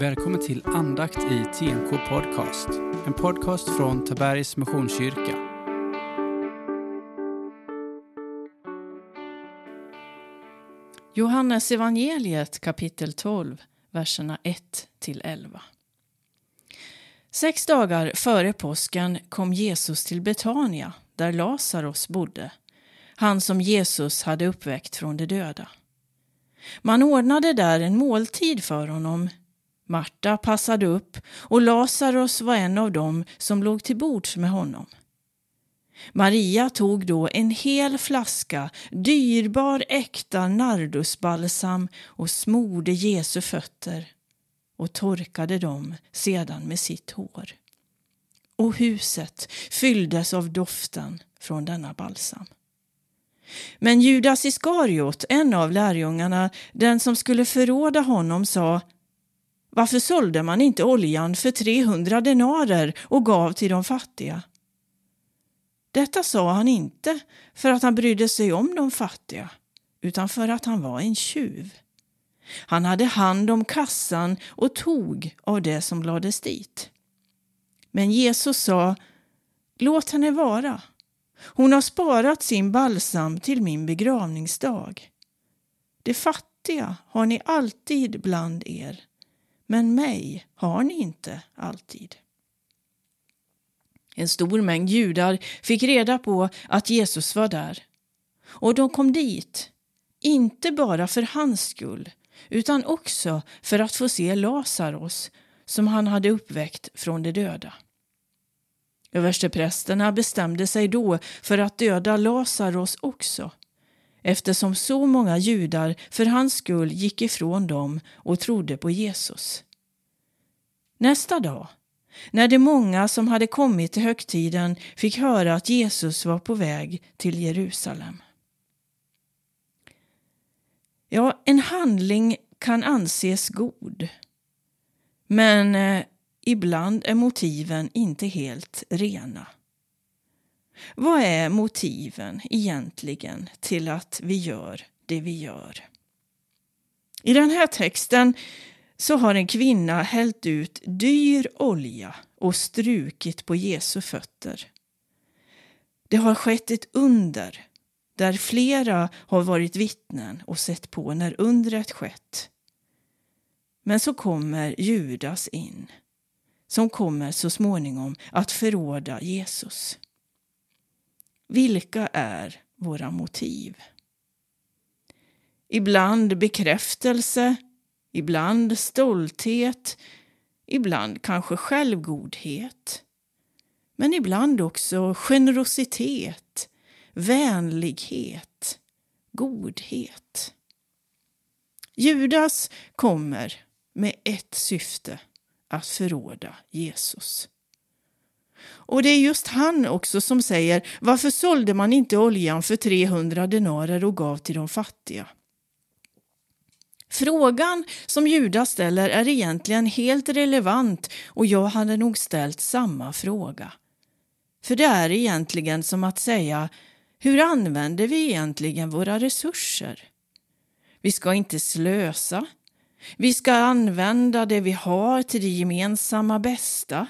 Välkommen till andakt i TNK Podcast. En podcast från Tabergs Missionskyrka. Johannes evangeliet kapitel 12, verserna 1 till 11. Sex dagar före påsken kom Jesus till Betania, där Lazarus bodde, han som Jesus hade uppväckt från de döda. Man ordnade där en måltid för honom. Marta passade upp och Lazarus var en av dem som låg till bords med honom. Maria tog då en hel flaska dyrbar äkta nardusbalsam och smorde Jesu fötter och torkade dem sedan med sitt hår. Och huset fylldes av doften från denna balsam. Men Judas Iskariot, en av lärjungarna, den som skulle förråda honom, sa varför sålde man inte oljan för 300 denarer och gav till de fattiga? Detta sa han inte för att han brydde sig om de fattiga, utan för att han var en tjuv. Han hade hand om kassan och tog av det som lades dit. Men Jesus sa, låt henne vara. Hon har sparat sin balsam till min begravningsdag. De fattiga har ni alltid bland er, men mig har ni inte alltid. En stor mängd judar fick reda på att Jesus var där. Och de kom dit, inte bara för hans skull, utan också för att få se Lazarus som han hade uppväckt från de döda. Översteprästerna bestämde sig då för att döda Lazarus också eftersom så många judar för hans skull gick ifrån dem och trodde på Jesus. Nästa dag, när de många som hade kommit till högtiden fick höra att Jesus var på väg till Jerusalem. Ja, en handling kan anses god. Men eh, ibland är motiven inte helt rena. Vad är motiven egentligen till att vi gör det vi gör? I den här texten så har en kvinna hällt ut dyr olja och strukit på Jesu fötter. Det har skett ett under där flera har varit vittnen och sett på när undret skett. Men så kommer Judas in, som kommer så småningom att förråda Jesus. Vilka är våra motiv? Ibland bekräftelse, ibland stolthet, ibland kanske självgodhet. Men ibland också generositet, vänlighet, godhet. Judas kommer med ett syfte, att förråda Jesus. Och det är just han också som säger varför sålde man inte oljan för 300 denarer och gav till de fattiga? Frågan som Judas ställer är egentligen helt relevant och jag hade nog ställt samma fråga. För det är egentligen som att säga hur använder vi egentligen våra resurser? Vi ska inte slösa. Vi ska använda det vi har till det gemensamma bästa.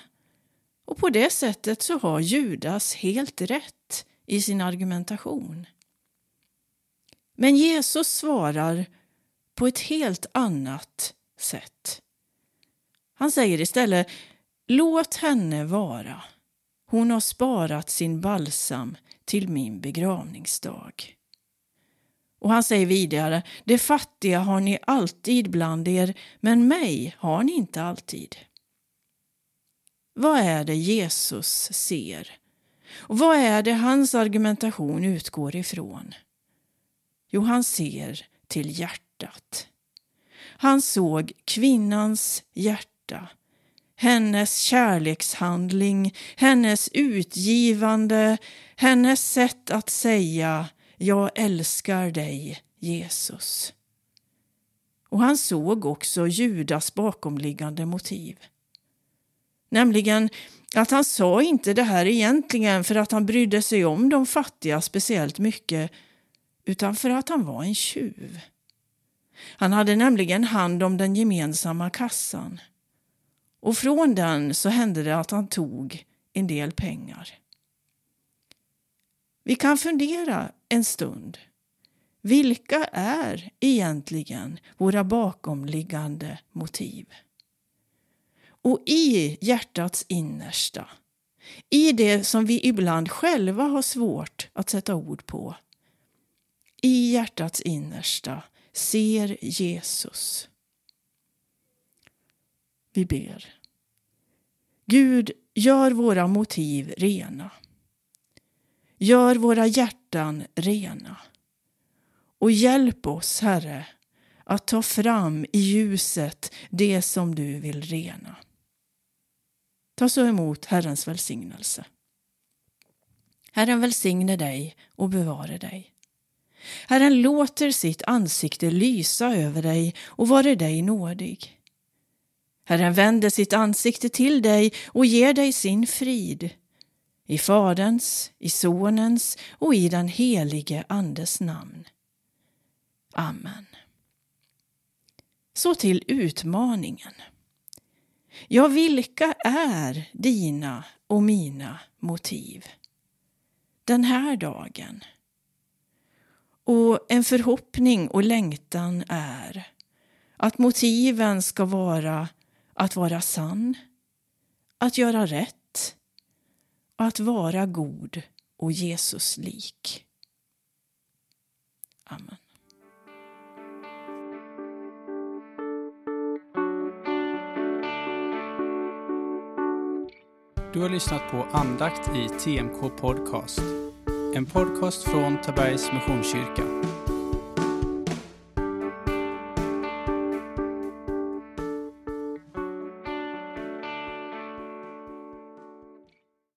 Och på det sättet så har Judas helt rätt i sin argumentation. Men Jesus svarar på ett helt annat sätt. Han säger istället Låt henne vara. Hon har sparat sin balsam till min begravningsdag. Och han säger vidare, det fattiga har ni alltid bland er, men mig har ni inte alltid. Vad är det Jesus ser? Och vad är det hans argumentation utgår ifrån? Jo, han ser till hjärtat. Han såg kvinnans hjärta, hennes kärlekshandling, hennes utgivande, hennes sätt att säga jag älskar dig, Jesus. Och han såg också Judas bakomliggande motiv. Nämligen att han sa inte det här egentligen för att han brydde sig om de fattiga speciellt mycket utan för att han var en tjuv. Han hade nämligen hand om den gemensamma kassan Och från den så hände det att han tog en del pengar. Vi kan fundera en stund. Vilka är egentligen våra bakomliggande motiv? Och i hjärtats innersta, i det som vi ibland själva har svårt att sätta ord på, i hjärtats innersta ser Jesus. Vi ber. Gud, gör våra motiv rena. Gör våra hjärtan rena. Och hjälp oss, Herre, att ta fram i ljuset det som du vill rena. Ta så emot Herrens välsignelse. Herren välsigne dig och bevare dig. Herren låter sitt ansikte lysa över dig och vare dig nådig. Herren vänder sitt ansikte till dig och ger dig sin frid. I Faderns, i Sonens och i den helige Andes namn. Amen. Så till utmaningen. Ja, vilka är dina och mina motiv? Den här dagen. Och en förhoppning och längtan är att motiven ska vara att vara sann, att göra rätt och att vara god och Jesuslik. Amen. Du har lyssnat på andakt i TMK Podcast. En podcast från Tabergs Missionskyrka.